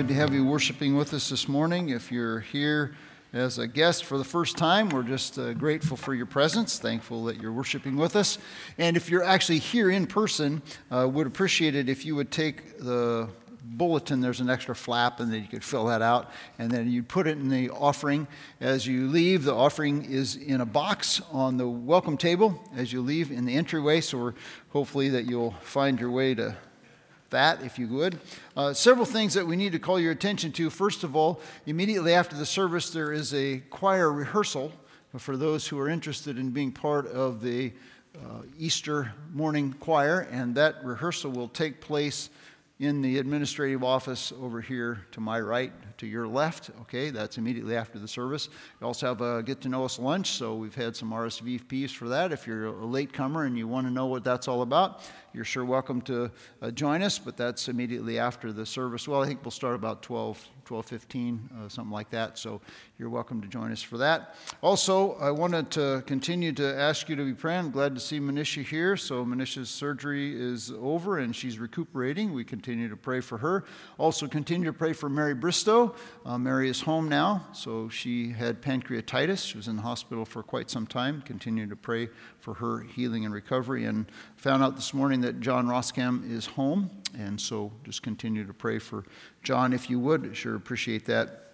Good to have you worshiping with us this morning. If you're here as a guest for the first time, we're just uh, grateful for your presence, thankful that you're worshiping with us. And if you're actually here in person, uh, would appreciate it if you would take the bulletin, there's an extra flap, and then you could fill that out, and then you put it in the offering as you leave. The offering is in a box on the welcome table as you leave in the entryway, so hopefully that you'll find your way to that, if you would. Uh, several things that we need to call your attention to. First of all, immediately after the service, there is a choir rehearsal for those who are interested in being part of the uh, Easter morning choir, and that rehearsal will take place in the administrative office over here to my right, to your left. Okay, that's immediately after the service. We also have a get to know us lunch, so we've had some RSVPs for that. If you're a late comer and you want to know what that's all about, you're sure welcome to uh, join us, but that's immediately after the service. Well, I think we'll start about 12, 12:15, uh, something like that. So you're welcome to join us for that. Also, I wanted to continue to ask you to be praying. I'm glad to see Manisha here. So Manisha's surgery is over and she's recuperating. We continue to pray for her. Also, continue to pray for Mary Bristow. Uh, Mary is home now, so she had pancreatitis. She was in the hospital for quite some time. Continue to pray for her healing and recovery. And found out this morning that John Roskam is home, and so just continue to pray for John if you would. Sure appreciate that.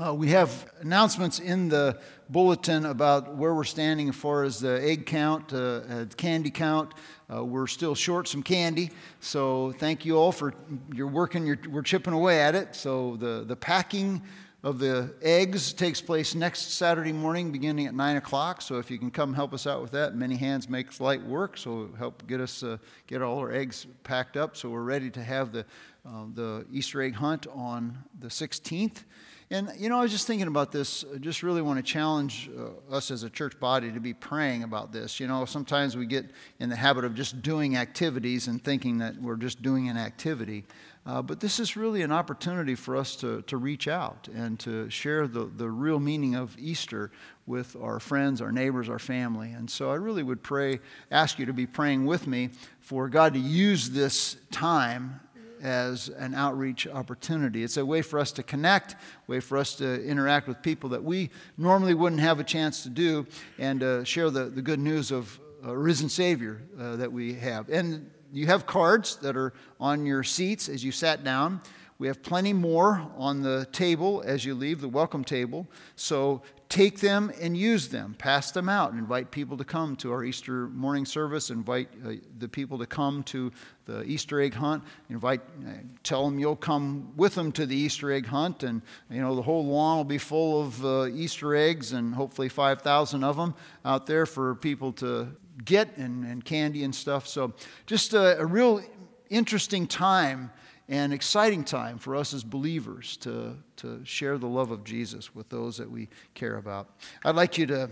Uh, we have announcements in the bulletin about where we're standing as far as the egg count, uh, uh, candy count. Uh, we're still short some candy, so thank you all for your working. Your, we're chipping away at it. So the the packing of the eggs takes place next Saturday morning beginning at 9 o'clock. So if you can come help us out with that, many hands makes light work. So help get us, uh, get all our eggs packed up so we're ready to have the, uh, the Easter egg hunt on the 16th. And, you know, I was just thinking about this. I just really want to challenge uh, us as a church body to be praying about this. You know, sometimes we get in the habit of just doing activities and thinking that we're just doing an activity. Uh, but this is really an opportunity for us to, to reach out and to share the, the real meaning of Easter with our friends, our neighbors, our family. And so I really would pray, ask you to be praying with me for God to use this time as an outreach opportunity. It's a way for us to connect, a way for us to interact with people that we normally wouldn't have a chance to do, and uh, share the, the good news of a risen Savior uh, that we have. And you have cards that are on your seats as you sat down. We have plenty more on the table as you leave, the welcome table. So take them and use them. Pass them out. Invite people to come to our Easter morning service. Invite uh, the people to come to the Easter egg hunt. Invite, uh, tell them you'll come with them to the Easter egg hunt, and you know the whole lawn will be full of uh, Easter eggs, and hopefully 5,000 of them out there for people to get and, and candy and stuff. So just a, a real interesting time and exciting time for us as believers to, to share the love of Jesus with those that we care about. I'd like you to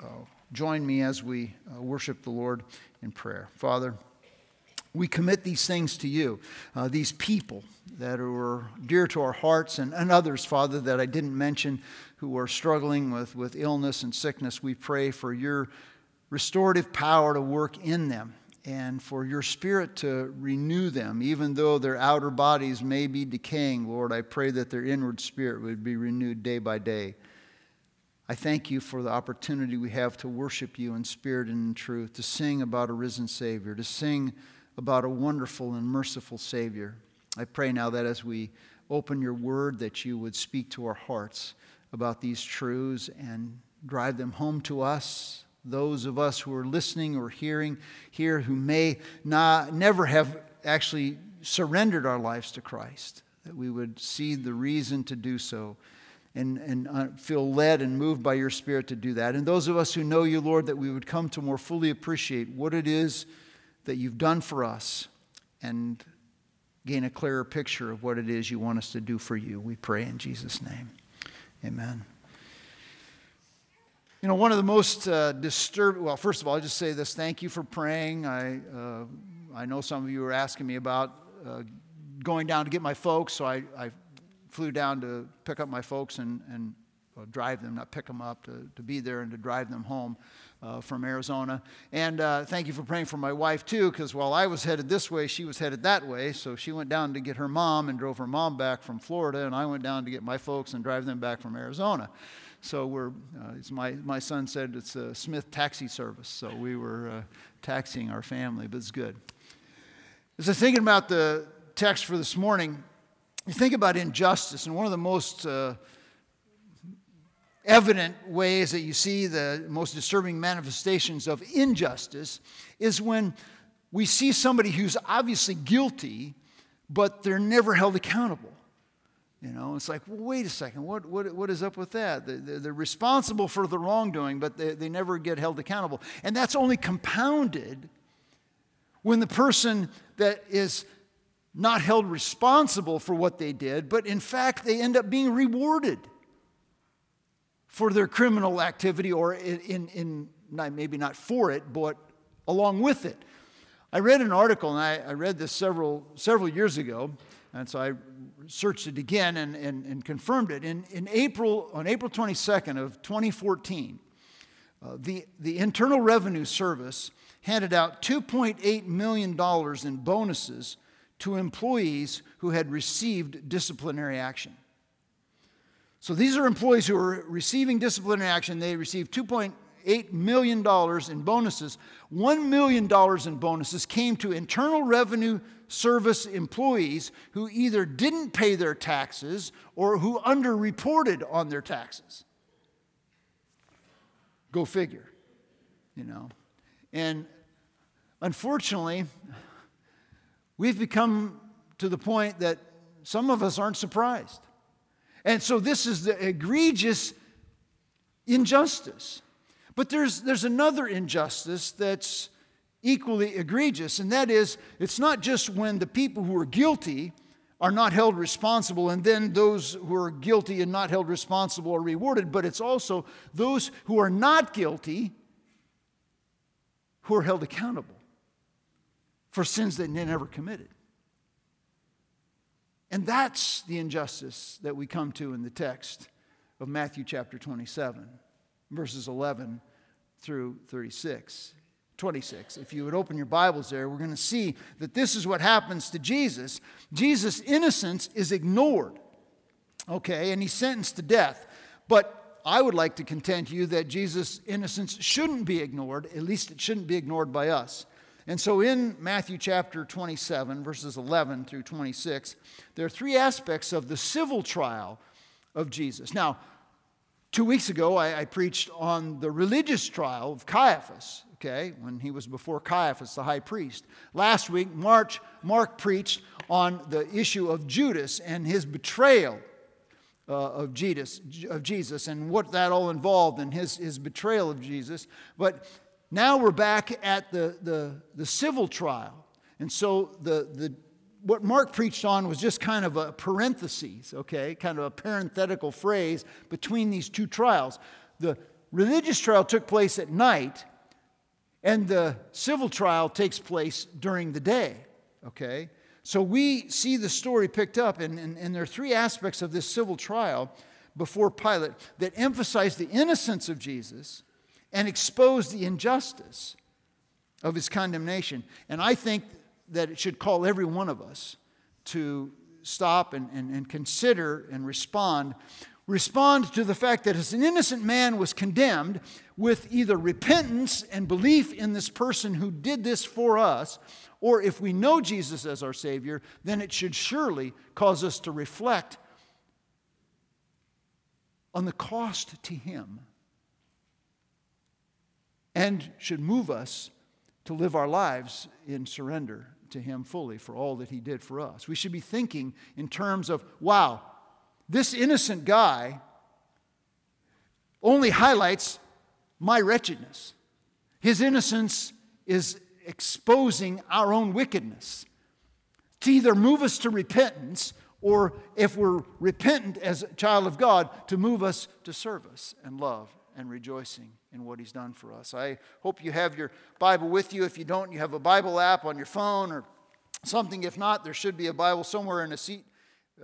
uh, join me as we uh, worship the Lord in prayer. Father, we commit these things to you, uh, these people that are dear to our hearts, and, and others, Father, that I didn't mention who are struggling with, with illness and sickness. We pray for your restorative power to work in them and for your spirit to renew them, even though their outer bodies may be decaying, Lord. I pray that their inward spirit would be renewed day by day. I thank you for the opportunity we have to worship you in spirit and in truth, to sing about a risen Savior, to sing about a wonderful and merciful Savior. I pray now that as we open your word, that you would speak to our hearts about these truths and drive them home to us those of us who are listening or hearing here who may not, never have actually surrendered our lives to Christ, that we would see the reason to do so and, and uh, feel led and moved by your Spirit to do that. And those of us who know you, Lord, that we would come to more fully appreciate what it is that you've done for us and gain a clearer picture of what it is you want us to do for you. We pray in Jesus' name. Amen. You know, one of the most uh, disturbing, well, first of all, I'll just say this thank you for praying. I, uh, I know some of you were asking me about uh, going down to get my folks, so I, I, flew down to pick up my folks and, and uh, drive them, not pick them up, to, to be there and to drive them home uh, from Arizona. And uh, thank you for praying for my wife too, because while I was headed this way, she was headed that way. So she went down to get her mom and drove her mom back from Florida, and I went down to get my folks and drive them back from Arizona. So we're, uh, it's my, my son said it's a Smith taxi service. So we were uh, taxiing our family, but it's good. As I was thinking about the text for this morning, you think about injustice, and one of the most uh, evident ways that you see the most disturbing manifestations of injustice is when we see somebody who's obviously guilty, but they're never held accountable. You know, it's like, well, wait a second, what, what, what is up with that? They're, they're responsible for the wrongdoing, but they, they never get held accountable. And that's only compounded when the person that is not held responsible for what they did, but in fact, they end up being rewarded for their criminal activity or in, in, in maybe not for it, but along with it. I read an article, and I, I read this several, several years ago, and so I searched it again and, and, and confirmed it. In, in April, on April 22nd of 2014, uh, the, the Internal Revenue Service handed out $2.8 million in bonuses to employees who had received disciplinary action. So these are employees who are receiving disciplinary action. They received $2.8 million in bonuses. $1 million in bonuses came to Internal Revenue Service employees who either didn't pay their taxes or who underreported on their taxes. Go figure, you know. And unfortunately, we've become to the point that some of us aren't surprised. And so this is the egregious injustice. But there's, there's another injustice that's equally egregious, and that is it's not just when the people who are guilty are not held responsible, and then those who are guilty and not held responsible are rewarded, but it's also those who are not guilty who are held accountable for sins that they never committed. And that's the injustice that we come to in the text of Matthew chapter 27, verses 11 through 36. 26. If you would open your Bibles there, we're going to see that this is what happens to Jesus. Jesus' innocence is ignored, okay, and he's sentenced to death. But I would like to contend to you that Jesus' innocence shouldn't be ignored, at least it shouldn't be ignored by us. And so in Matthew chapter 27, verses 11 through 26, there are three aspects of the civil trial of Jesus. Now, two weeks ago, I, I preached on the religious trial of Caiaphas, okay, when he was before Caiaphas, the high priest. Last week, March, Mark preached on the issue of Judas and his betrayal uh, of, Jesus, of Jesus and what that all involved and his, his betrayal of Jesus. But now we're back at the, the, the civil trial. And so the, the, what Mark preached on was just kind of a parenthesis, okay, kind of a parenthetical phrase between these two trials. The religious trial took place at night, and the civil trial takes place during the day, okay? So we see the story picked up, and, and, and there are three aspects of this civil trial before Pilate that emphasize the innocence of Jesus and expose the injustice of his condemnation. And I think that it should call every one of us to stop and, and, and consider and respond. Respond to the fact that as an innocent man was condemned with either repentance and belief in this person who did this for us, or if we know Jesus as our Savior, then it should surely cause us to reflect on the cost to Him and should move us to live our lives in surrender to Him fully for all that He did for us. We should be thinking in terms of, wow, this innocent guy only highlights my wretchedness. His innocence is exposing our own wickedness to either move us to repentance or, if we're repentant as a child of God, to move us to service and love and rejoicing in what He's done for us. I hope you have your Bible with you. If you don't, you have a Bible app on your phone or something. If not, there should be a Bible somewhere in a seat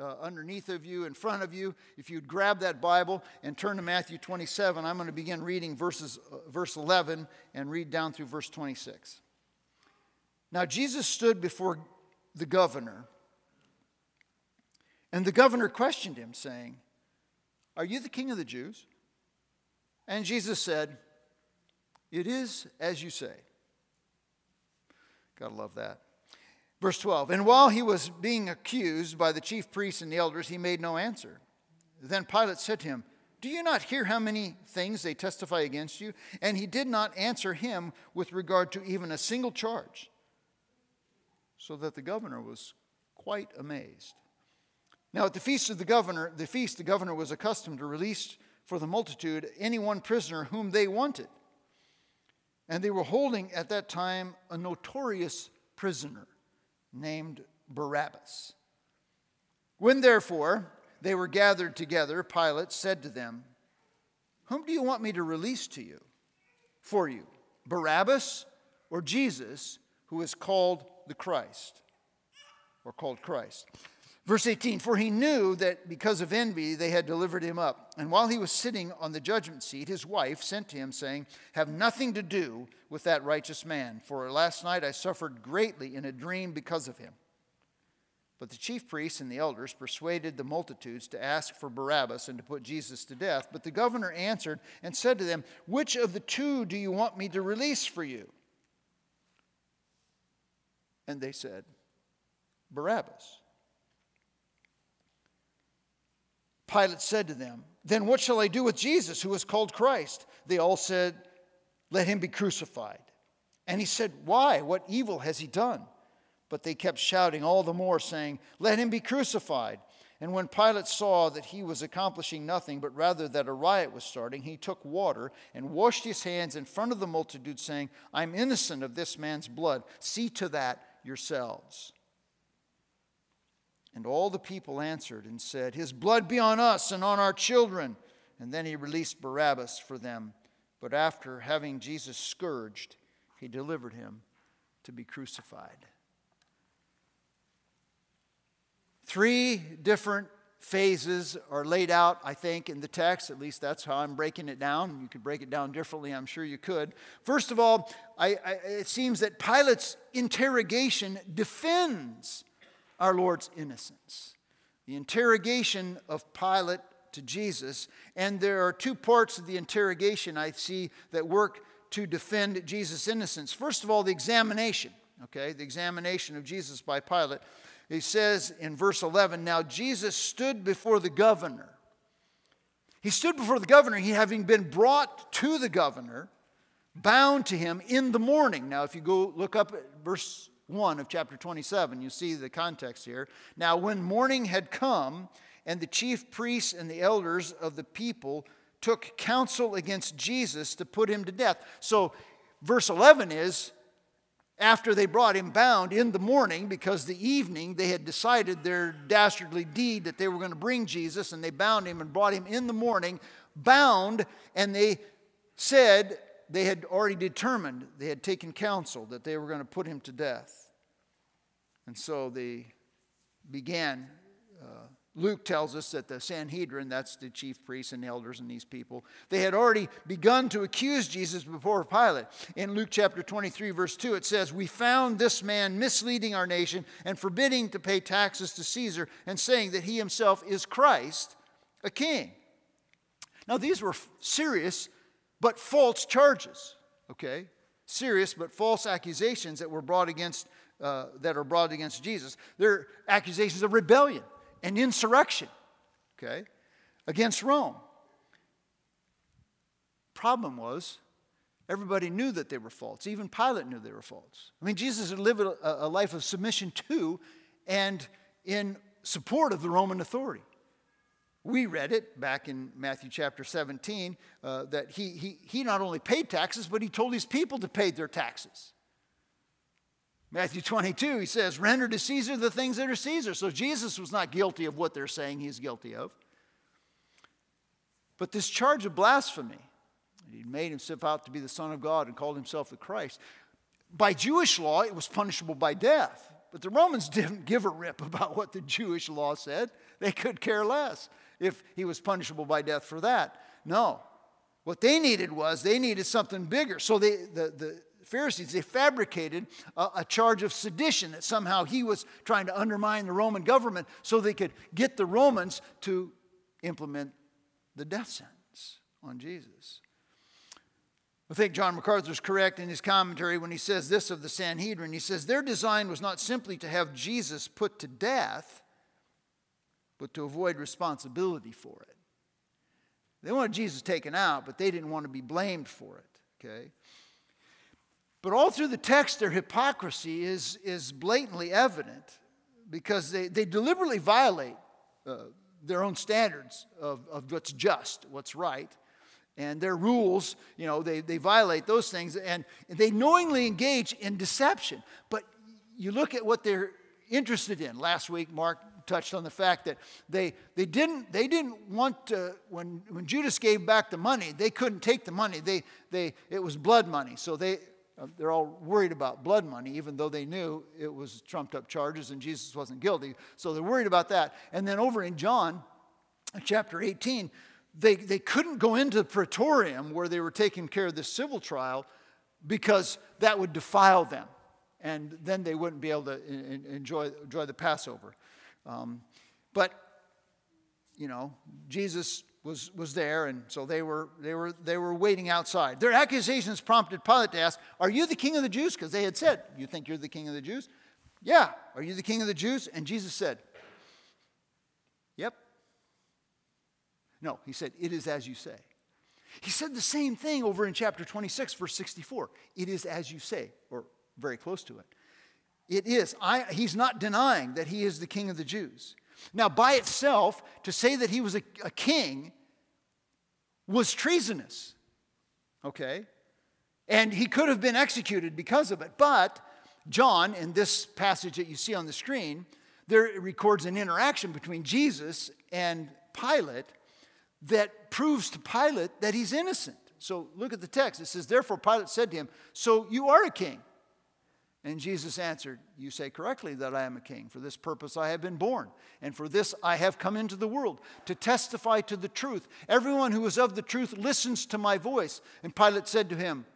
uh, underneath of you, in front of you. If you'd grab that Bible and turn to Matthew 27, I'm going to begin reading verses, uh, verse 11 and read down through verse 26. Now, Jesus stood before the governor, and the governor questioned him, saying, Are you the king of the Jews? And Jesus said, It is as you say. Gotta love that. Verse 12 And while he was being accused by the chief priests and the elders, he made no answer. Then Pilate said to him, Do you not hear how many things they testify against you? And he did not answer him with regard to even a single charge, so that the governor was quite amazed. Now, at the feast of the governor, the feast, the governor was accustomed to release for the multitude any one prisoner whom they wanted. And they were holding at that time a notorious prisoner named Barabbas. When therefore they were gathered together, Pilate said to them, Whom do you want me to release to you for you, Barabbas or Jesus, who is called the Christ, or called Christ? Verse 18 For he knew that because of envy they had delivered him up. And while he was sitting on the judgment seat, his wife sent to him, saying, Have nothing to do with that righteous man, for last night I suffered greatly in a dream because of him. But the chief priests and the elders persuaded the multitudes to ask for Barabbas and to put Jesus to death. But the governor answered and said to them, Which of the two do you want me to release for you? And they said, Barabbas. Pilate said to them, Then what shall I do with Jesus, who is called Christ? They all said, Let him be crucified. And he said, Why? What evil has he done? But they kept shouting all the more, saying, Let him be crucified. And when Pilate saw that he was accomplishing nothing, but rather that a riot was starting, he took water and washed his hands in front of the multitude, saying, I'm innocent of this man's blood. See to that yourselves. And all the people answered and said, His blood be on us and on our children. And then he released Barabbas for them. But after having Jesus scourged, he delivered him to be crucified. Three different phases are laid out, I think, in the text. At least that's how I'm breaking it down. You could break it down differently, I'm sure you could. First of all, I, I, it seems that Pilate's interrogation defends our Lord's innocence. The interrogation of Pilate to Jesus, and there are two parts of the interrogation I see that work to defend Jesus' innocence. First of all, the examination, okay, the examination of Jesus by Pilate. He says in verse 11, Now Jesus stood before the governor. He stood before the governor, he having been brought to the governor, bound to him in the morning. Now, if you go look up at verse 1 of chapter 27. You see the context here. Now, when morning had come, and the chief priests and the elders of the people took counsel against Jesus to put him to death. So, verse 11 is after they brought him bound in the morning, because the evening they had decided their dastardly deed that they were going to bring Jesus, and they bound him and brought him in the morning, bound, and they said, they had already determined, they had taken counsel that they were going to put him to death. And so they began. Uh, Luke tells us that the Sanhedrin, that's the chief priests and elders and these people, they had already begun to accuse Jesus before Pilate. In Luke chapter 23, verse 2, it says, We found this man misleading our nation and forbidding to pay taxes to Caesar and saying that he himself is Christ, a king. Now, these were serious but false charges, okay? Serious but false accusations that were brought against, uh, that are brought against Jesus. They're accusations of rebellion and insurrection, okay, against Rome. Problem was, everybody knew that they were false. Even Pilate knew they were false. I mean, Jesus had lived a, a life of submission to and in support of the Roman authority. We read it back in Matthew chapter 17 uh, that he, he, he not only paid taxes, but he told his people to pay their taxes. Matthew 22, he says, Render to Caesar the things that are Caesar. So Jesus was not guilty of what they're saying he's guilty of. But this charge of blasphemy, he made himself out to be the Son of God and called himself the Christ. By Jewish law, it was punishable by death. But the Romans didn't give a rip about what the Jewish law said. They could care less if he was punishable by death for that. No. What they needed was they needed something bigger. So they, the, the Pharisees, they fabricated a, a charge of sedition that somehow he was trying to undermine the Roman government so they could get the Romans to implement the death sentence on Jesus. I think John MacArthur is correct in his commentary when he says this of the Sanhedrin. He says, Their design was not simply to have Jesus put to death, but to avoid responsibility for it. They wanted Jesus taken out, but they didn't want to be blamed for it, okay? But all through the text, their hypocrisy is, is blatantly evident because they, they deliberately violate uh, their own standards of, of what's just, what's right and their rules, you know, they, they violate those things and they knowingly engage in deception. But you look at what they're interested in. Last week, Mark touched on the fact that they, they, didn't, they didn't want to, when, when Judas gave back the money, they couldn't take the money. They, they, it was blood money. So they, uh, they're all worried about blood money, even though they knew it was trumped up charges and Jesus wasn't guilty. So they're worried about that. And then over in John, chapter 18, they, they couldn't go into the praetorium where they were taking care of this civil trial because that would defile them. And then they wouldn't be able to enjoy, enjoy the Passover. Um, but, you know, Jesus was, was there, and so they were, they, were, they were waiting outside. Their accusations prompted Pilate to ask, Are you the king of the Jews? Because they had said, You think you're the king of the Jews? Yeah. Are you the king of the Jews? And Jesus said, Yep. No, he said, It is as you say. He said the same thing over in chapter 26, verse 64. It is as you say, or very close to it. It is. I, he's not denying that he is the king of the Jews. Now, by itself, to say that he was a, a king was treasonous. Okay? And he could have been executed because of it. But John, in this passage that you see on the screen, there records an interaction between Jesus and Pilate that proves to Pilate that he's innocent. So look at the text. It says, Therefore, Pilate said to him, So you are a king. And Jesus answered, You say correctly that I am a king. For this purpose I have been born, and for this I have come into the world, to testify to the truth. Everyone who is of the truth listens to my voice. And Pilate said to him,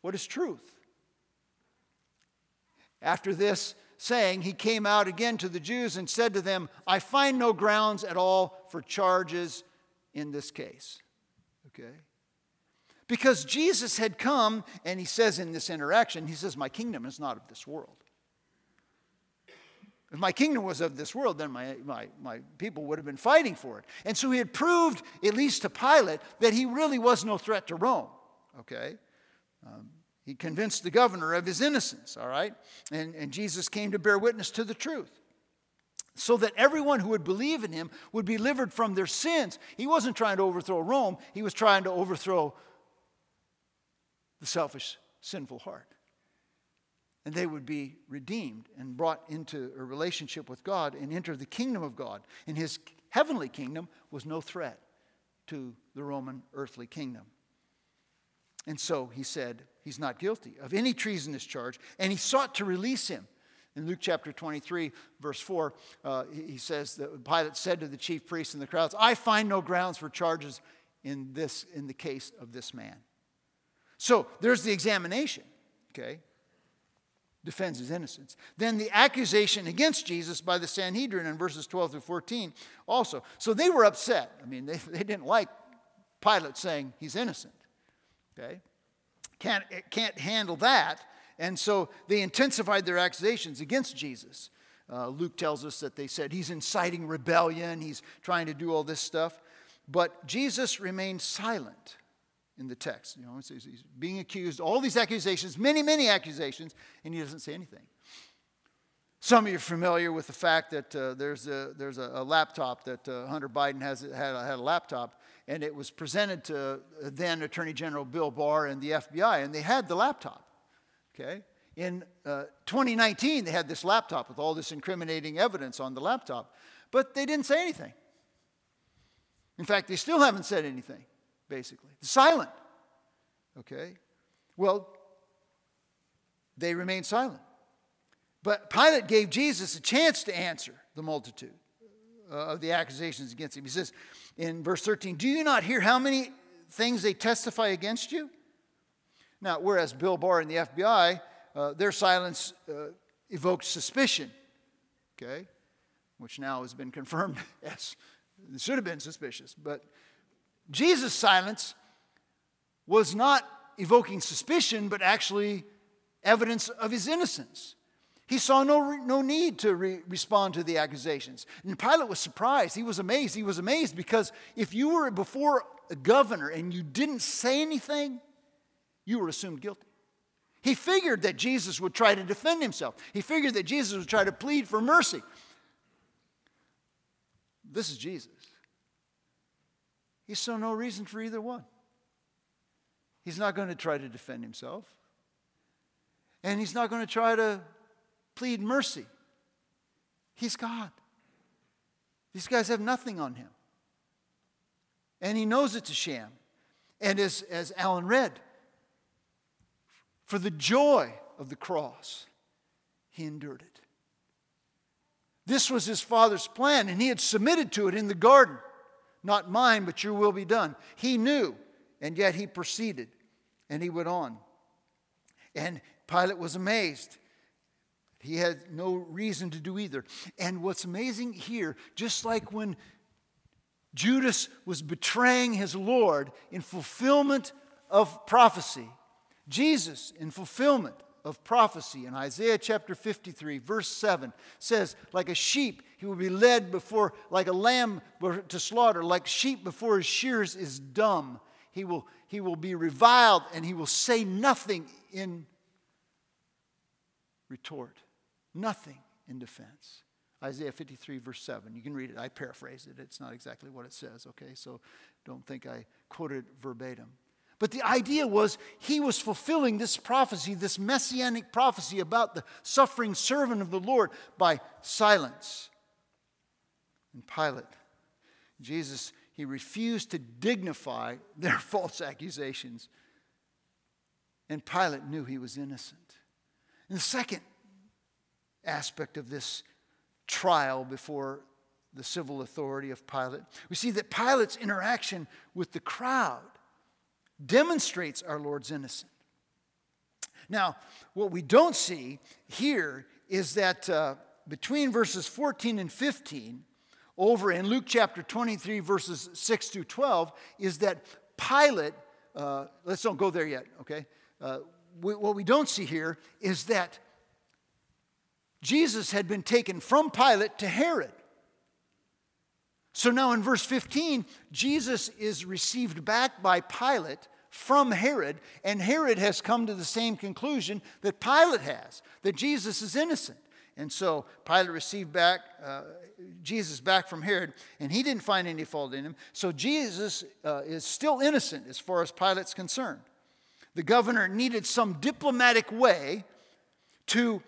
What is truth? After this, saying, he came out again to the Jews and said to them, I find no grounds at all for charges in this case. Okay? Because Jesus had come, and he says in this interaction, he says, My kingdom is not of this world. If my kingdom was of this world, then my, my, my people would have been fighting for it. And so he had proved, at least to Pilate, that he really was no threat to Rome. Okay? Um, he convinced the governor of his innocence, all right? And, and Jesus came to bear witness to the truth so that everyone who would believe in him would be delivered from their sins. He wasn't trying to overthrow Rome, he was trying to overthrow the selfish, sinful heart. And they would be redeemed and brought into a relationship with God and enter the kingdom of God. And his heavenly kingdom was no threat to the Roman earthly kingdom. And so he said he's not guilty of any treasonous charge, and he sought to release him. In Luke chapter 23, verse 4, uh, he says that Pilate said to the chief priests and the crowds, I find no grounds for charges in, this, in the case of this man. So there's the examination, okay? Defends his innocence. Then the accusation against Jesus by the Sanhedrin in verses 12 through 14 also. So they were upset. I mean, they, they didn't like Pilate saying he's innocent. Okay? Can't, can't handle that. And so they intensified their accusations against Jesus. Uh, Luke tells us that they said he's inciting rebellion, he's trying to do all this stuff. But Jesus remained silent in the text. You know, he's being accused, all these accusations, many, many accusations, and he doesn't say anything. Some of you are familiar with the fact that uh, there's, a, there's a, a laptop that uh, Hunter Biden has had, a, had a laptop, and it was presented to then Attorney General Bill Barr and the FBI, and they had the laptop. Okay? In uh, 2019, they had this laptop with all this incriminating evidence on the laptop, but they didn't say anything. In fact, they still haven't said anything, basically. Silent. Okay? Well, they remain silent But Pilate gave Jesus a chance to answer the multitude uh, of the accusations against him. He says in verse 13, Do you not hear how many things they testify against you? Now, whereas Bill Barr and the FBI, uh, their silence uh, evoked suspicion, okay, which now has been confirmed as it should have been suspicious. But Jesus' silence was not evoking suspicion, but actually evidence of his innocence. He saw no, no need to re- respond to the accusations. And Pilate was surprised. He was amazed. He was amazed because if you were before a governor and you didn't say anything, you were assumed guilty. He figured that Jesus would try to defend himself, he figured that Jesus would try to plead for mercy. This is Jesus. He saw no reason for either one. He's not going to try to defend himself. And he's not going to try to plead mercy. He's God. These guys have nothing on him. And he knows it's a sham. And as, as Alan read, for the joy of the cross, he endured it. This was his father's plan, and he had submitted to it in the garden. Not mine, but your will be done. He knew, and yet he proceeded, and he went on. And Pilate was amazed. He had no reason to do either. And what's amazing here, just like when Judas was betraying his Lord in fulfillment of prophecy, Jesus, in fulfillment of prophecy in Isaiah chapter 53, verse 7, says, Like a sheep, he will be led before, like a lamb to slaughter, like sheep before his shears is dumb. He will, he will be reviled and he will say nothing in retort, nothing in defense. Isaiah 53, verse 7. You can read it. I paraphrase it. It's not exactly what it says, okay? So don't think I quoted verbatim. But the idea was he was fulfilling this prophecy, this messianic prophecy about the suffering servant of the Lord by silence. And Pilate, Jesus, he refused to dignify their false accusations. And Pilate knew he was innocent. And the second aspect of this trial before the civil authority of Pilate, we see that Pilate's interaction with the crowd demonstrates our Lord's innocence. Now, what we don't see here is that uh, between verses 14 and 15, over in Luke chapter 23, verses 6 through 12, is that Pilate, uh, let's don't go there yet, okay? Uh, we, what we don't see here is that Jesus had been taken from Pilate to Herod. So now in verse 15, Jesus is received back by Pilate from Herod, and Herod has come to the same conclusion that Pilate has that Jesus is innocent. And so Pilate received back uh, Jesus back from Herod, and he didn't find any fault in him. So Jesus uh, is still innocent as far as Pilate's concerned. The governor needed some diplomatic way to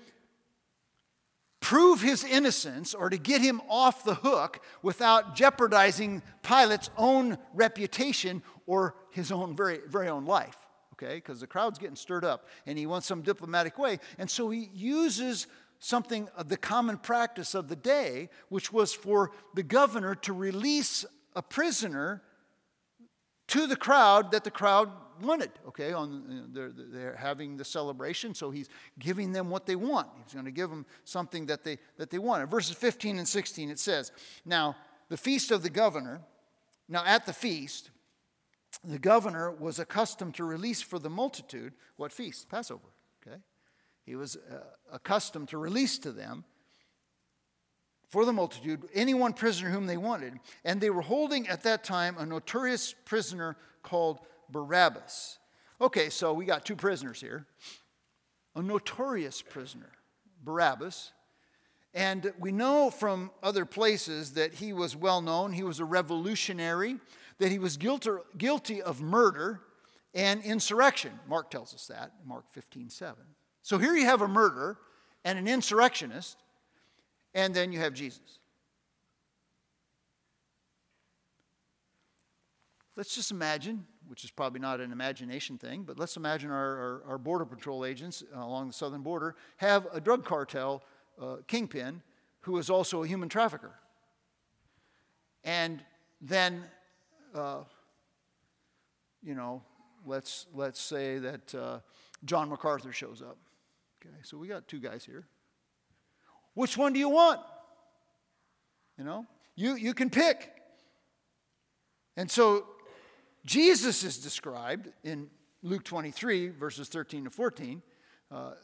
prove his innocence or to get him off the hook without jeopardizing Pilate's own reputation or his own very, very own life. Okay, because the crowd's getting stirred up and he wants some diplomatic way. And so he uses something of the common practice of the day, which was for the governor to release a prisoner to the crowd that the crowd wanted. Okay, on they're, they're having the celebration, so he's giving them what they want. He's going to give them something that they that they want. Verses 15 and 16, it says, "Now the feast of the governor. Now at the feast." The governor was accustomed to release for the multitude what feast? Passover. Okay? He was uh, accustomed to release to them for the multitude any one prisoner whom they wanted. And they were holding at that time a notorious prisoner called Barabbas. Okay, so we got two prisoners here. A notorious prisoner, Barabbas. And we know from other places that he was well known. He was a revolutionary, that he was guilty, of murder and insurrection. Mark tells us that, Mark 15 7. So here you have a murderer and an insurrectionist, and then you have Jesus. Let's just imagine which is probably not an imagination thing, but let's imagine our, our, our Border Patrol agents uh, along the southern border have a drug cartel uh, kingpin who is also a human trafficker. And then, uh, you know, let's, let's say that uh, John MacArthur shows up. Okay, so we got two guys here. Which one do you want? You know, you, you can pick. And so Jesus is described in Luke 23, verses 13 to 14. Uh,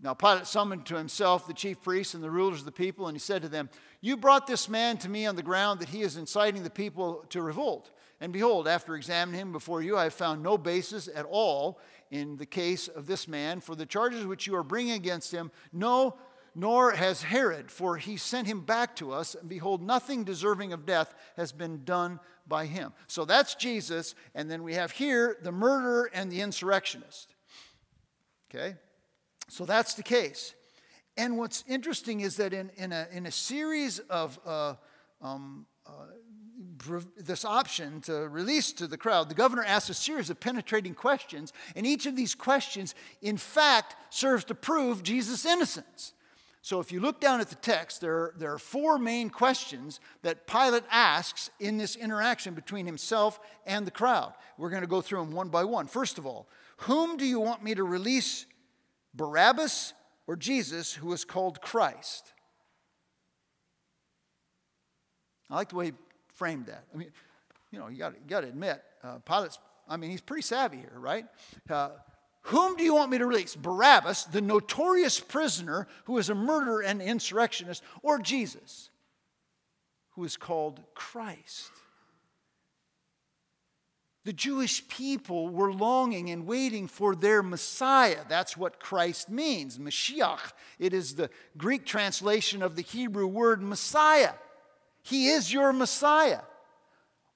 now, Pilate summoned to himself the chief priests and the rulers of the people, and he said to them, You brought this man to me on the ground that he is inciting the people to revolt. And behold, after examining him before you, I have found no basis at all in the case of this man for the charges which you are bringing against him. No, nor has Herod, for he sent him back to us, and behold, nothing deserving of death has been done by him. So that's Jesus, and then we have here the murderer and the insurrectionist. Okay? So that's the case. And what's interesting is that in, in, a, in a series of uh, um, uh, this option to release to the crowd, the governor asks a series of penetrating questions, and each of these questions, in fact, serves to prove Jesus' innocence. So if you look down at the text, there are, there are four main questions that Pilate asks in this interaction between himself and the crowd. We're going to go through them one by one. First of all, whom do you want me to release Barabbas or Jesus, who is called Christ? I like the way he framed that. I mean, you know, you got you to admit, uh, Pilate's, I mean, he's pretty savvy here, right? Uh, whom do you want me to release? Barabbas, the notorious prisoner who is a murderer and insurrectionist, or Jesus, who is called Christ? The Jewish people were longing and waiting for their Messiah. That's what Christ means, Mashiach. It is the Greek translation of the Hebrew word Messiah. He is your Messiah.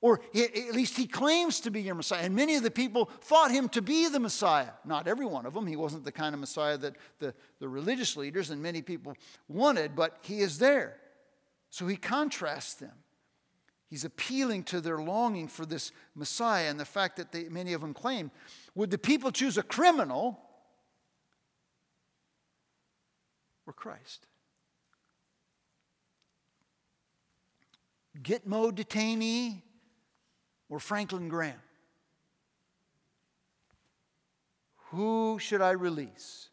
Or at least he claims to be your Messiah. And many of the people thought him to be the Messiah. Not every one of them. He wasn't the kind of Messiah that the, the religious leaders and many people wanted, but he is there. So he contrasts them. He's appealing to their longing for this Messiah and the fact that they, many of them claim. Would the people choose a criminal or Christ? Gitmo detainee or Franklin Graham? Who should I release?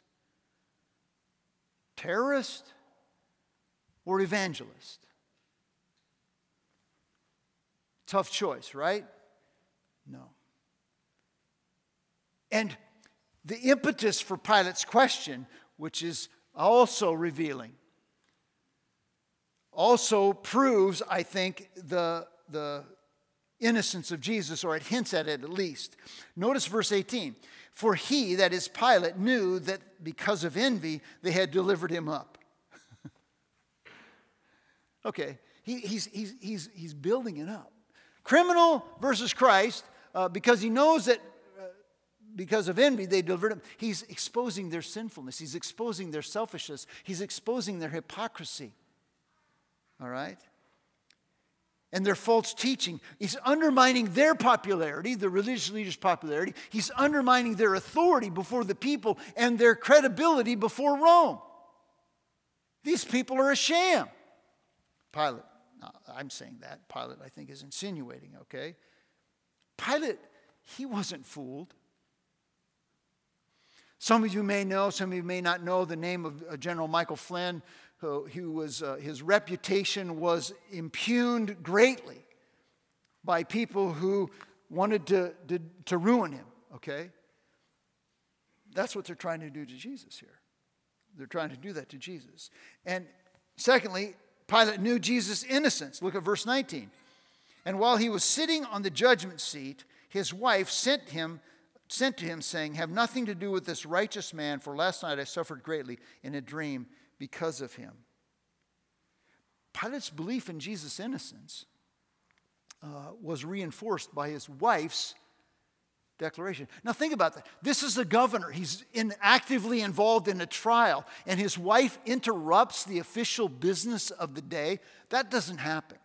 Terrorist or evangelist? Tough choice, right? No. And the impetus for Pilate's question, which is also revealing, also proves, I think, the, the innocence of Jesus, or it hints at it at least. Notice verse 18. For he, that is Pilate, knew that because of envy they had delivered him up. okay, he, he's, he's, he's, he's building it up. Criminal versus Christ, uh, because he knows that uh, because of envy they delivered him. He's exposing their sinfulness, he's exposing their selfishness, he's exposing their hypocrisy. All right? And their false teaching. He's undermining their popularity, the religious leaders' popularity. He's undermining their authority before the people and their credibility before Rome. These people are a sham. Pilate I'm saying that. Pilate, I think, is insinuating, okay? Pilate, he wasn't fooled. Some of you may know, some of you may not know the name of uh, General Michael Flynn, who, was, uh, his reputation was impugned greatly by people who wanted to, to, to ruin him, okay? That's what they're trying to do to Jesus here. They're trying to do that to Jesus. And secondly, Pilate knew Jesus' innocence. Look at verse 19. And while he was sitting on the judgment seat, his wife sent him sent to him saying, "Have nothing to do with this righteous man, for last night I suffered greatly in a dream because of him." Pilate's belief in Jesus' innocence uh, was reinforced by his wife's declaration. Now, think about that. This is the governor. He's in, actively involved in a trial, and his wife interrupts the official business of the day. That doesn't happen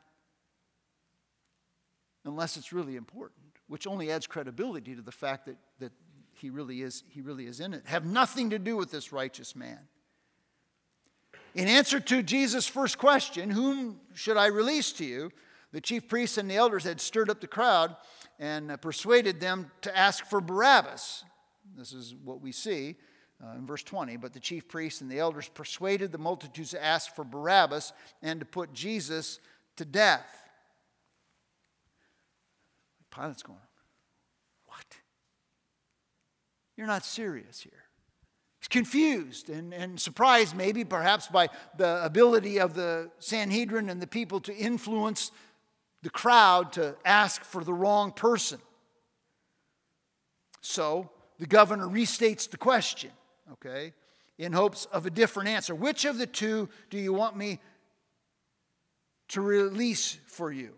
unless it's really important, which only adds credibility to the fact that, that he, really is, he really is in it, have nothing to do with this righteous man. In answer to Jesus' first question, Whom should I release to you? the chief priests and the elders had stirred up the crowd and uh, persuaded them to ask for Barabbas. This is what we see uh, in verse 20. But the chief priests and the elders persuaded the multitudes to ask for Barabbas and to put Jesus to death. Pilate's going, What? You're not serious here. Confused and, and surprised, maybe, perhaps, by the ability of the Sanhedrin and the people to influence the crowd to ask for the wrong person. So the governor restates the question, okay, in hopes of a different answer. Which of the two do you want me to release for you?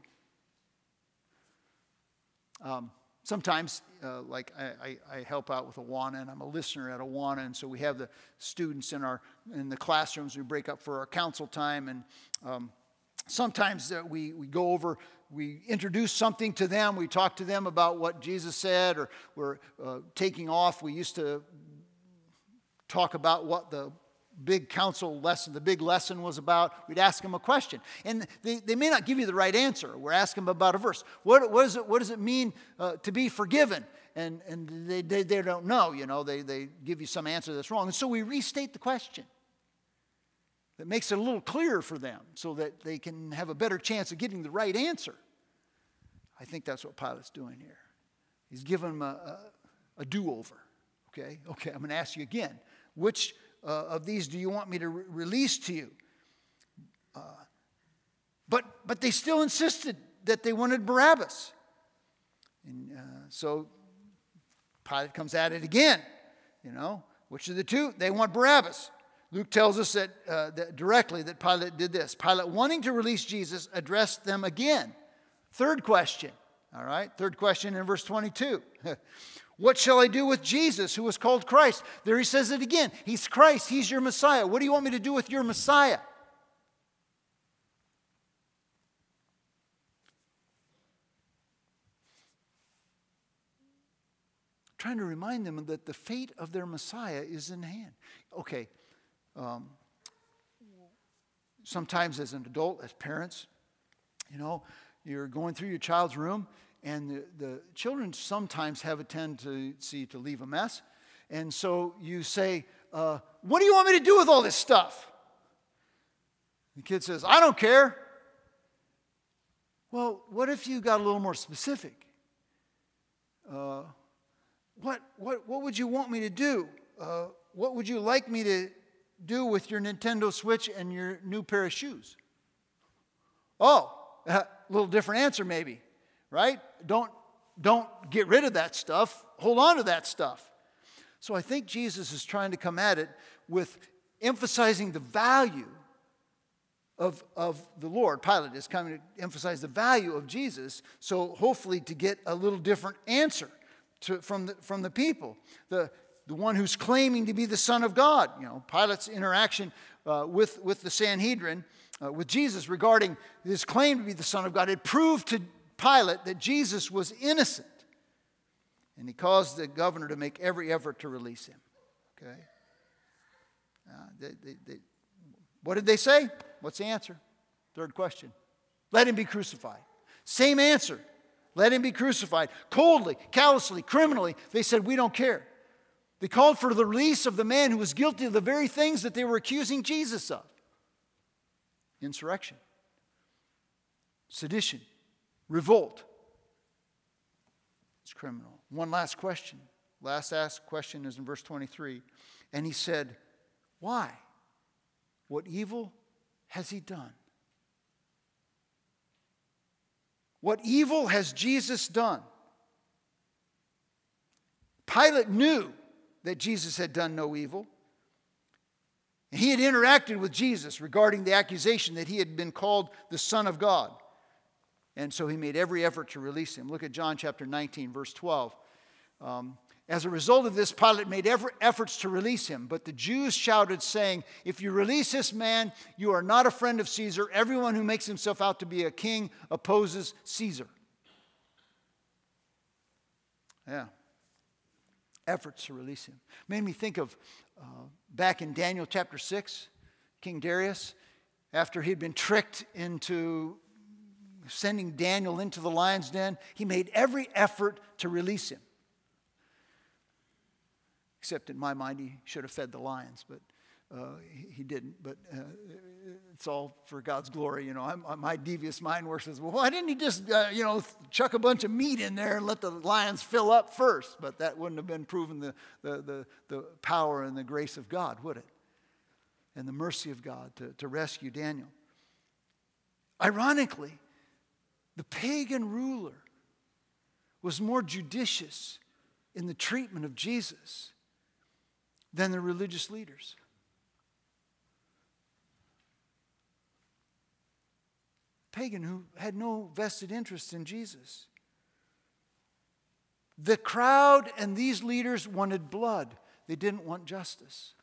Um, sometimes, uh, like I, I, help out with Awana, and I'm a listener at Awana, and so we have the students in our in the classrooms. We break up for our council time, and um, sometimes uh, we we go over. We introduce something to them. We talk to them about what Jesus said, or we're uh, taking off. We used to talk about what the big council lesson, the big lesson was about, we'd ask them a question. And they, they may not give you the right answer. We're asking them about a verse. What, what, is it, what does it mean uh, to be forgiven? And, and they, they, they don't know, you know, they, they give you some answer that's wrong. And so we restate the question. That makes it a little clearer for them so that they can have a better chance of getting the right answer. I think that's what Pilate's doing here. He's giving them a, a, a do over. Okay, okay, I'm going to ask you again. Which uh, of these do you want me to re- release to you? Uh, but, but they still insisted that they wanted Barabbas. And uh, so Pilate comes at it again. You know, which of the two? They want Barabbas. Luke tells us that, uh, that, directly that Pilate did this. Pilate, wanting to release Jesus, addressed them again. Third question. All right, third question in verse 22. What shall I do with Jesus, who was called Christ? There he says it again. He's Christ, he's your Messiah. What do you want me to do with your Messiah? trying to remind them that the fate of their Messiah is in hand. Okay, um, sometimes as an adult, as parents, you know, you're going through your child's room and the, the children sometimes have a tendency to leave a mess. And so you say, uh, What do you want me to do with all this stuff? The kid says, I don't care. Well, what if you got a little more specific? Uh, what, what, what would you want me to do? Uh, what would you like me to do with your Nintendo Switch and your new pair of shoes? Oh, a little different answer, maybe right? Don't, don't get rid of that stuff, hold on to that stuff. So I think Jesus is trying to come at it with emphasizing the value of, of the Lord. Pilate is coming to emphasize the value of Jesus, so hopefully to get a little different answer to, from, the, from the people. The, the one who's claiming to be the Son of God. You know, Pilate's interaction uh, with, with the Sanhedrin, uh, with Jesus regarding his claim to be the Son of God, had proved to Pilate that Jesus was innocent. And he caused the governor to make every effort to release him. Okay? Uh, they, they, they, what did they say? What's the answer? Third question. Let him be crucified. Same answer. Let him be crucified. Coldly, callously, criminally, they said, We don't care. They called for the release of the man who was guilty of the very things that they were accusing Jesus of insurrection, sedition, revolt. It's criminal. One last question. Last asked question is in verse 23. And he said, Why? What evil has he done? What evil has Jesus done? Pilate knew that Jesus had done no evil. He had interacted with Jesus regarding the accusation that he had been called the Son of God. And so he made every effort to release him. Look at John chapter 19, verse 12. Um, as a result of this, Pilate made every efforts to release him. But the Jews shouted, saying, If you release this man, you are not a friend of Caesar. Everyone who makes himself out to be a king opposes Caesar. Yeah. Efforts to release him. Made me think of uh, back in Daniel chapter 6, King Darius, after he'd been tricked into sending Daniel into the lion's den, he made every effort to release him. Except in my mind, he should have fed the lions, but uh, he, didn't. But uh, it's all for God's glory. You know, I'm, my devious mind works as well. Why didn't he just, uh, you know, chuck a bunch of meat in there and let the lions fill up first? But that wouldn't have been proven the, the, the, the power and the grace of God, would it? And the mercy of God to, to rescue Daniel. Ironically, the pagan ruler was more judicious in the treatment of Jesus than the religious leaders. Pagan who had no vested interest in Jesus. The crowd and these leaders wanted blood, they didn't want justice.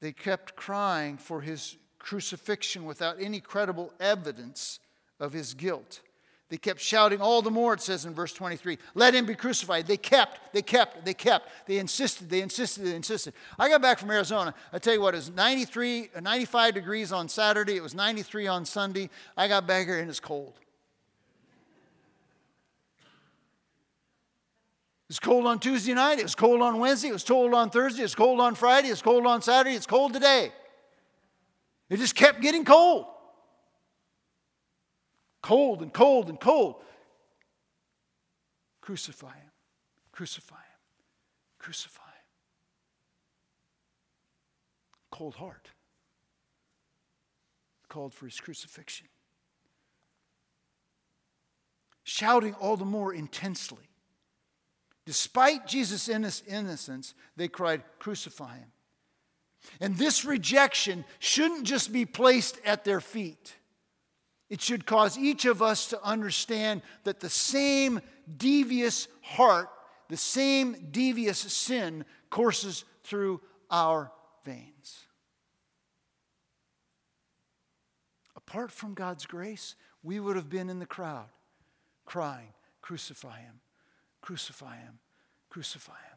They kept crying for his crucifixion without any credible evidence of his guilt. They kept shouting all the more, it says in verse 23, let him be crucified. They kept, they kept, they kept. They insisted, they insisted, they insisted. I got back from Arizona. I tell you what, it was 93, uh, 95 degrees on Saturday. It was 93 on Sunday. I got back here and it's cold. It was cold on Tuesday night. It was cold on Wednesday. It was cold on Thursday. It was cold on Friday. It was cold on Saturday. It's cold today. It just kept getting cold. Cold and cold and cold. Crucify him. Crucify him. Crucify him. Cold heart. Called for his crucifixion. Shouting all the more intensely. Despite Jesus' innocence, they cried, Crucify him. And this rejection shouldn't just be placed at their feet. It should cause each of us to understand that the same devious heart, the same devious sin courses through our veins. Apart from God's grace, we would have been in the crowd crying, Crucify him, crucify him, crucify him.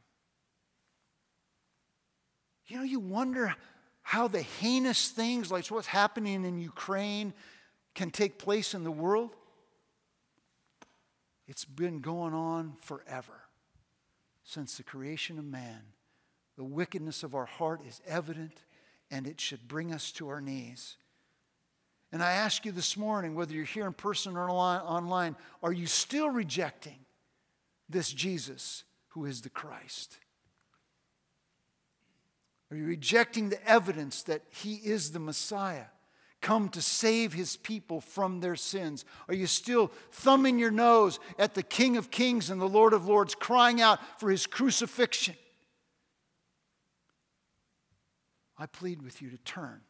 You know, you wonder how the heinous things like what's happening in Ukraine can take place in the world. It's been going on forever since the creation of man. The wickedness of our heart is evident and it should bring us to our knees. And I ask you this morning, whether you're here in person or online, are you still rejecting this Jesus who is the Christ? Are you rejecting the evidence that He is the Messiah, come to save His people from their sins? Are you still thumbing your nose at the King of Kings and the Lord of Lords, crying out for His crucifixion? I plead with you to turn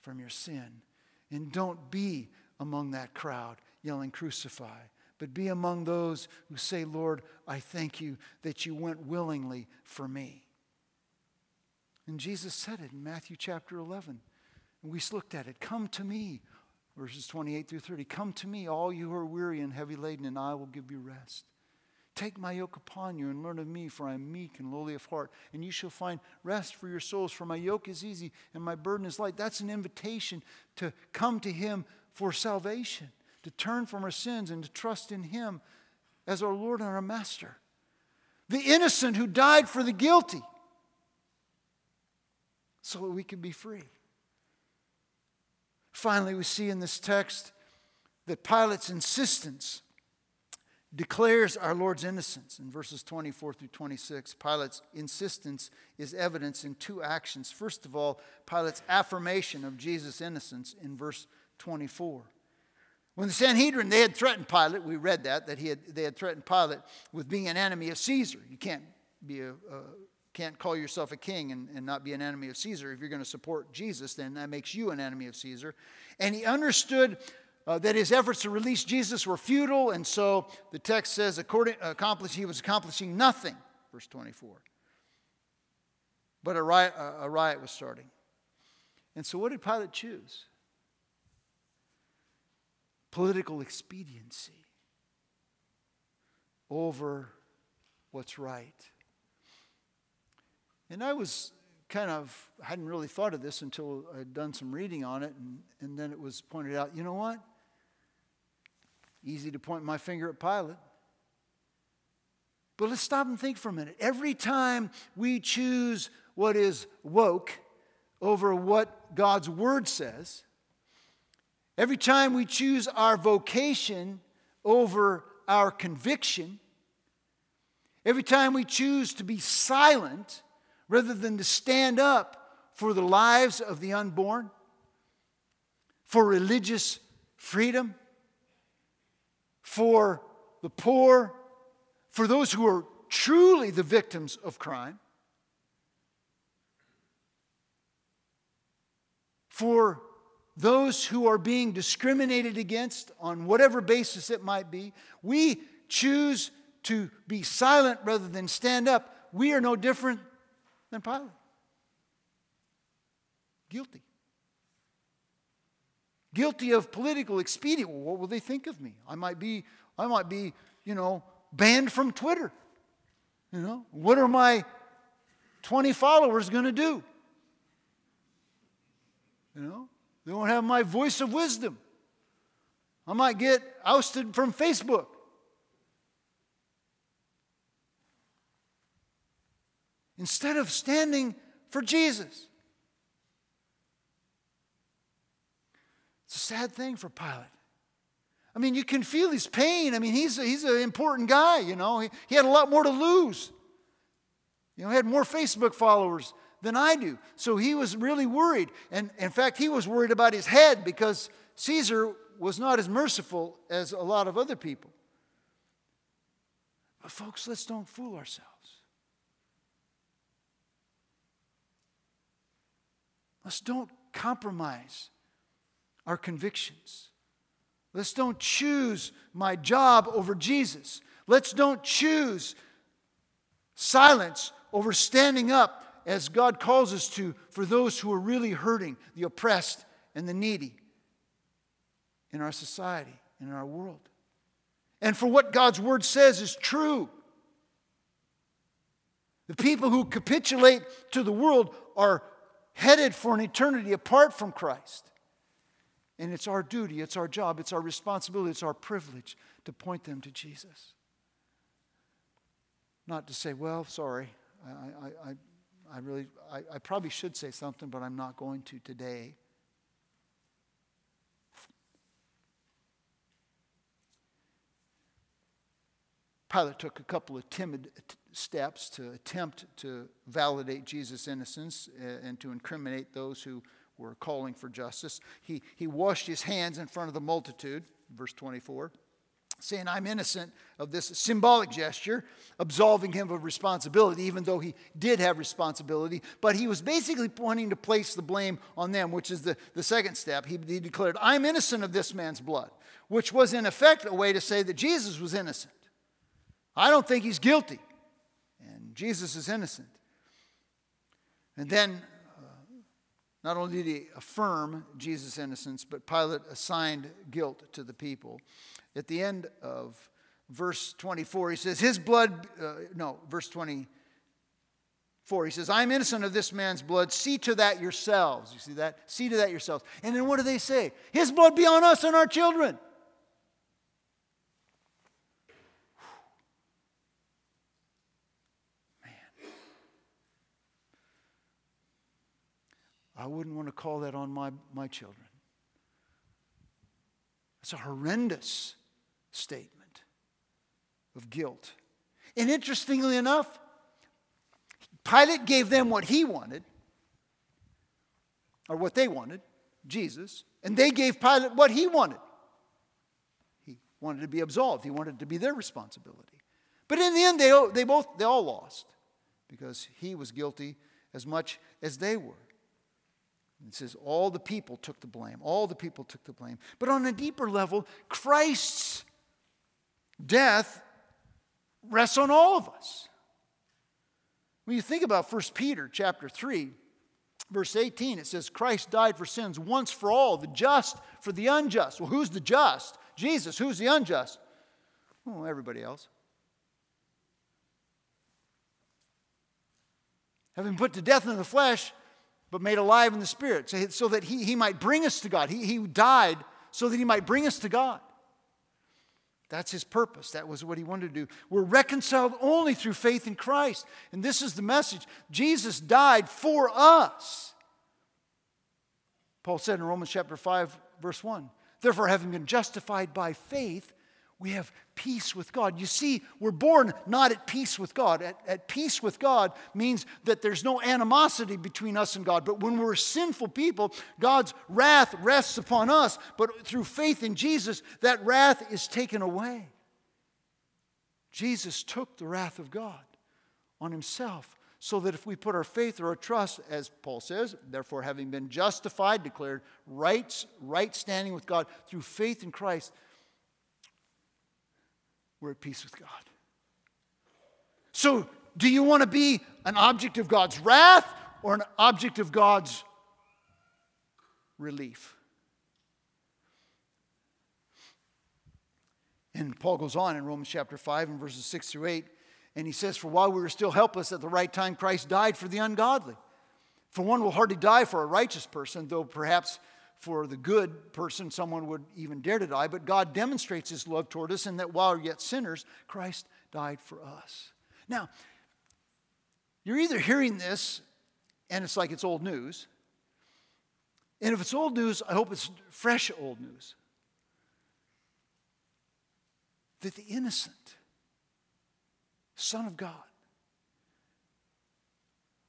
from your sin and don't be among that crowd yelling, Crucify, but be among those who say, Lord, I thank you that you went willingly for me. And Jesus said it in Matthew chapter 11. And we looked at it. Come to me, verses 28 through 30. Come to me, all you who are weary and heavy laden, and I will give you rest. Take my yoke upon you and learn of me, for I am meek and lowly of heart, and you shall find rest for your souls. For my yoke is easy and my burden is light. That's an invitation to come to Him for salvation, to turn from our sins and to trust in Him as our Lord and our Master. The innocent who died for the guilty so that we can be free. Finally, we see in this text that Pilate's insistence declares our Lord's innocence. In verses 24 through 26, Pilate's insistence is evidence in two actions. First of all, Pilate's affirmation of Jesus' innocence in verse 24. When the Sanhedrin, they had threatened Pilate, we read that, that he had, they had threatened Pilate with being an enemy of Caesar. You can't be a, a can't call yourself a king and, and not be an enemy of Caesar. If you're going to support Jesus, then that makes you an enemy of Caesar. And he understood uh, that his efforts to release Jesus were futile, and so the text says, according, accomplish, he was accomplishing nothing, verse 24. But a riot, a riot was starting. And so, what did Pilate choose? political expediency over what's right. And I was kind of hadn't really thought of this until I'd done some reading on it, and, and then it was pointed out you know what? Easy to point my finger at Pilate. But let's stop and think for a minute. Every time we choose what is woke over what God's word says, every time we choose our vocation over our conviction, every time we choose to be silent rather than to stand up for the lives of the unborn, for religious freedom, for the poor, for those who are truly the victims of crime, for those who are being discriminated against on whatever basis it might be, we choose to be silent rather than stand up. We are no different than Pilate. Guilty. Guilty of political expedient. Well, what will they think of me? I might be, I might be, you know, banned from Twitter. You know, what are my 20 followers going to do? You know, they won't have my voice of wisdom. I might get ousted from Facebook. Instead of standing for Jesus. It's a sad thing for Pilate. I mean, you can feel his pain. I mean, he's, a, he's an important guy, you know. He, he had a lot more to lose. You know, he had more Facebook followers than I do. So he was really worried. And in fact, he was worried about his head because Caesar was not as merciful as a lot of other people. But, folks, let's don't fool ourselves. Let's don't compromise our convictions. Let's don't choose my job over Jesus. Let's don't choose silence over standing up as God calls us to for those who are really hurting, the oppressed and the needy in our society, in our world. And for what God's word says is true. The people who capitulate to the world are headed for an eternity apart from Christ. And it's our duty, it's our job, it's our responsibility, it's our privilege to point them to Jesus. Not to say, well, sorry, I, I, I, really, I, I probably should say something, but I'm not going to today. Pilate took a couple of timid steps to attempt to validate Jesus' innocence uh, and to incriminate those who were calling for justice. He, he washed his hands in front of the multitude, verse 24, saying, I'm innocent of this symbolic gesture, absolving him of responsibility, even though he did have responsibility. But he was basically pointing to place the blame on them, which is the, the second step. He, he declared, I'm innocent of this man's blood, which was in effect a way to say that Jesus was innocent. I don't think he's guilty. Jesus is innocent. And then not only did he affirm Jesus' innocence, but Pilate assigned guilt to the people. At the end of verse 24, he says, His blood, uh, no, verse 24, he says, I'm innocent of this man's blood. See to that yourselves. You see that? See to that yourselves. And then what do they say? His blood be on us and our children. I wouldn't want to call that on my, my children. It's a horrendous statement of guilt. And interestingly enough, Pilate gave them what he wanted, or what they wanted, Jesus, and they gave Pilate what he wanted. He wanted to be absolved, he wanted to be their responsibility. But in the end, they, they both they all lost because he was guilty as much as they were. It says all the people took the blame. All the people took the blame. But on a deeper level, Christ's death rests on all of us. When you think about 1 Peter chapter 3, verse 18, it says, Christ died for sins once for all, the just for the unjust. Well, who's the just? Jesus. Who's the unjust? Oh, everybody else. Having put to death in the flesh, but made alive in the spirit, so that he, he might bring us to God. He, he died so that he might bring us to God. That's his purpose. That was what he wanted to do. We're reconciled only through faith in Christ. And this is the message Jesus died for us. Paul said in Romans chapter 5, verse 1 Therefore, having been justified by faith, we have peace with God. You see, we're born not at peace with God. At, at, peace with God means that there's no animosity between us and God. But when we're sinful people, God's wrath rests upon us. But through faith in Jesus, that wrath is taken away. Jesus took the wrath of God on himself so that if we put our faith or our trust, as Paul says, therefore having been justified, declared right, right standing with God through faith in Christ, we're at peace with God. So, do you want to be an object of God's wrath or an object of God's relief? And Paul goes on in Romans chapter 5 and verses 6 through 8, and he says, For while we were still helpless at the right time, Christ died for the ungodly. For one will hardly die for a righteous person, though perhaps for the good person, someone would even dare to die, but God demonstrates his love toward us in that while yet sinners, Christ died for us. Now, you're either hearing this and it's like it's old news, and if it's old news, I hope it's fresh old news. That the innocent Son of God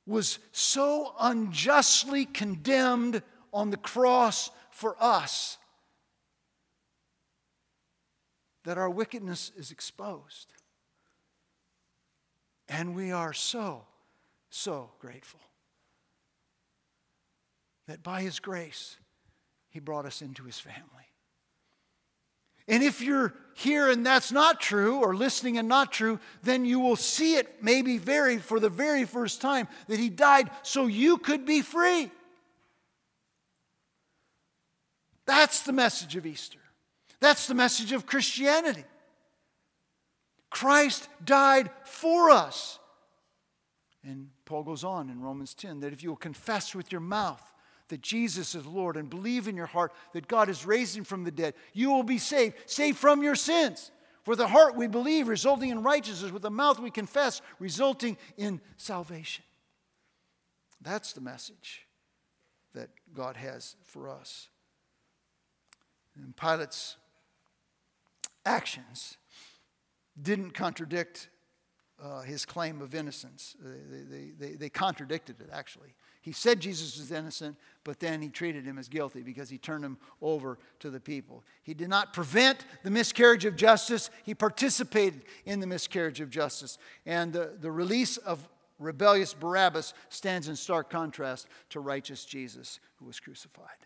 was so unjustly condemned on the cross for us that our wickedness is exposed. And we are so, so grateful that by His grace, He brought us into His family. And if you're here and that's not true, or listening and not true, then you will see it maybe very for the very first time that He died so you could be free. That's the message of Easter. That's the message of Christianity. Christ died for us. And Paul goes on in Romans 10 that if you will confess with your mouth that Jesus is Lord and believe in your heart that God is raised him from the dead, you will be saved, saved from your sins. For the heart we believe, resulting in righteousness, with the mouth we confess, resulting in salvation. That's the message that God has for us. And Pilate's actions didn't contradict uh, his claim of innocence. They, they, they, they, contradicted it, actually. He said Jesus was innocent, but then he treated him as guilty because he turned him over to the people. He did not prevent the miscarriage of justice, he participated in the miscarriage of justice. And the, the release of rebellious Barabbas stands in stark contrast to righteous Jesus who was crucified.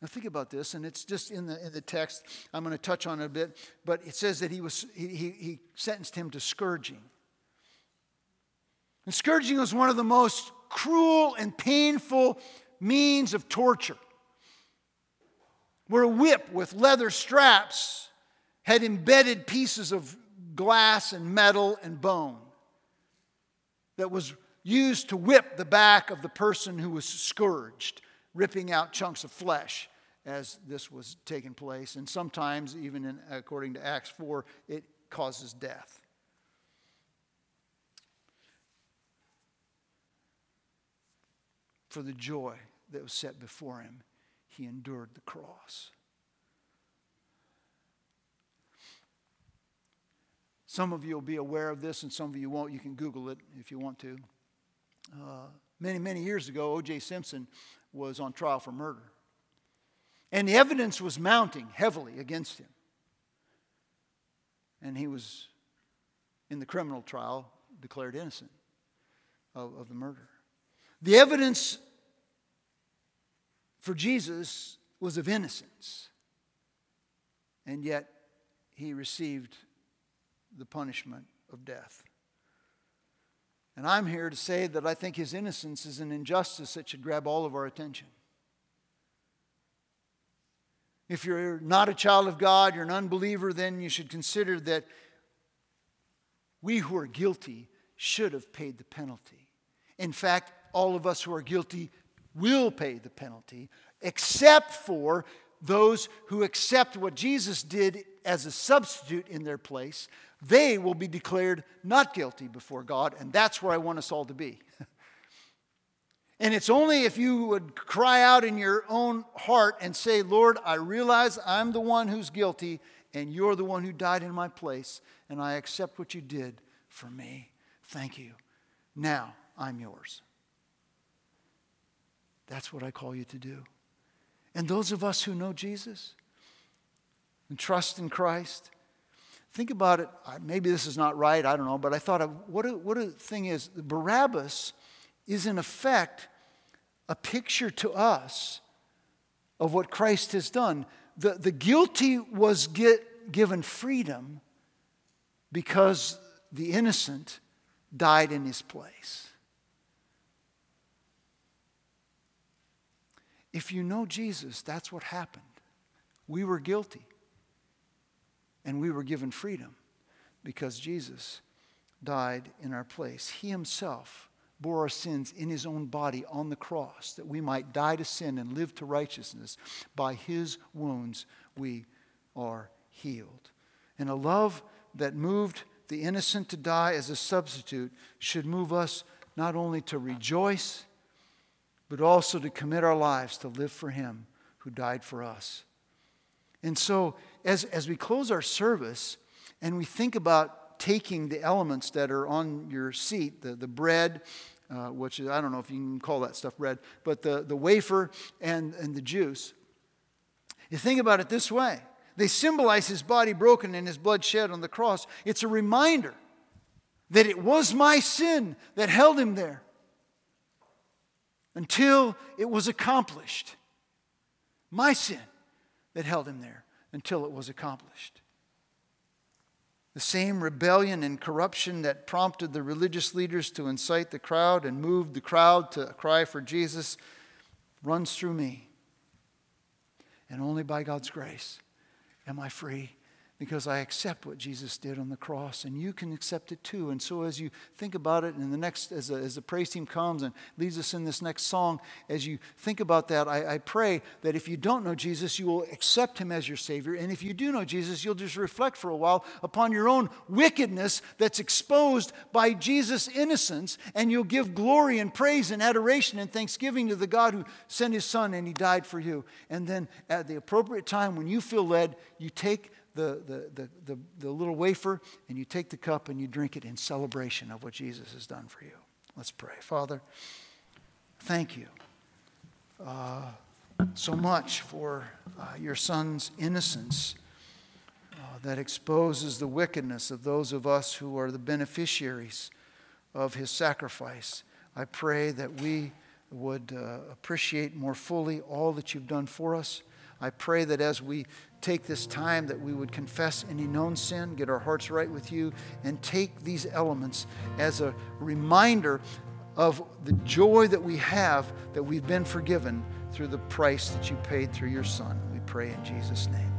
Now think about this, and it's just in the, in the text. I'm going to touch on it a bit, but it says that he, was, he, he, he sentenced him to scourging. And scourging was one of the most cruel and painful means of torture, where a whip with leather straps had embedded pieces of glass and metal and bone that was used to whip the back of the person who was scourged ripping out chunks of flesh as this was taking place. And sometimes, even in, according to Acts 4, it causes death. For the joy that was set before him, he endured the cross. Some of you will be aware of this, and some of you won't. You can Google it if you want to. Uh, many, many years ago, O.J. Simpson was on trial for murder. And the evidence was mounting heavily against him. And he was, in the criminal trial, declared innocent of, of the murder. The evidence for Jesus was of innocence. And yet, he received the punishment of death. And I'm here to say that I think his innocence is an injustice that should grab all of our attention. If you're not a child of God, you're an unbeliever, then you should consider that we who are guilty should have paid the penalty. In fact, all of us who are guilty will pay the penalty, except for those who accept what Jesus did as a substitute in their place. They will be declared not guilty before God, and that's where I want us all to be. And it's only if you would cry out in your own heart and say, Lord, I realize I'm the one who's guilty, and you're the one who died in my place, and I accept what you did for me. Thank you. Now I'm yours. That's what I call you to do. And those of us who know Jesus and trust in Christ, think about it. Maybe this is not right, I don't know, but I thought of what a, what a thing is. Barabbas is in effect a picture to us of what Christ has done. The, the guilty was get, given freedom because the innocent died in his place. If you know Jesus, that's what happened. We were guilty, and we were given freedom because Jesus died in our place. He himself bore our sins in his own body on the cross, that we might die to sin and live to righteousness. By his wounds we are healed. And a love that moved the innocent to die as a substitute should move us not only to rejoice, but also to commit our lives to live for him who died for us. And so, as, as we close our service and we think about taking the elements that are on your seat the, the bread, uh, which is, I don't know if you can call that stuff bread, but the, the wafer and, and the juice. You think about it this way they symbolize his body broken and his blood shed on the cross. It's a reminder that it was my sin that held him there until it was accomplished. My sin that held him there until it was accomplished. The same rebellion and corruption that prompted the religious leaders to incite the crowd and moved the crowd to cry for Jesus runs through me. And only by God's grace am I free because I accept what Jesus did on the cross, and you can accept it too. And so, as you think about it, and the next, as, as the praise team comes and leads us in this next song, as you think about that, I, I pray that if you don't know Jesus, you will accept him as your Savior. And if you do know Jesus, you'll just reflect for a while upon your own wickedness that's exposed by Jesus' innocence, and you'll give glory and praise and adoration and thanksgiving to the God who sent his Son and he died for you. And then, at the appropriate time, when you feel led, you take the, the, the, the, the little wafer and you take the cup and you drink it in celebration of what Jesus has done for you. Let's pray. Father, thank you uh, so much for uh, your son's innocence uh, that exposes the wickedness of those of us who are the beneficiaries of his sacrifice. I pray that we would uh, appreciate more fully all that you've done for us. I pray that as we take this time that we would confess any known sin, get our hearts right with you, and take these elements as a reminder of the joy that we have that we've been forgiven through the price that you paid through your Son. We pray in Jesus' name.